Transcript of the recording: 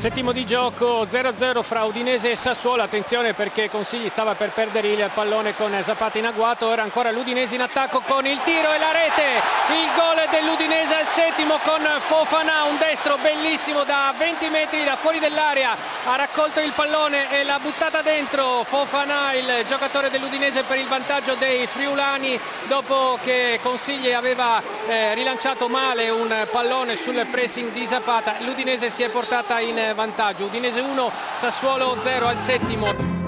Settimo di gioco 0-0 fra Udinese e Sassuolo, attenzione perché Consigli stava per perdere il pallone con Zapata in agguato, ora ancora l'Udinese in attacco con il tiro e la rete, il gol dell'Udinese settimo con Fofana, un destro bellissimo da 20 metri da fuori dell'area, ha raccolto il pallone e l'ha buttata dentro Fofana, il giocatore dell'Udinese per il vantaggio dei friulani dopo che Consigli aveva eh, rilanciato male un pallone sul pressing di Zapata, l'Udinese si è portata in vantaggio. Udinese 1, Sassuolo 0 al settimo.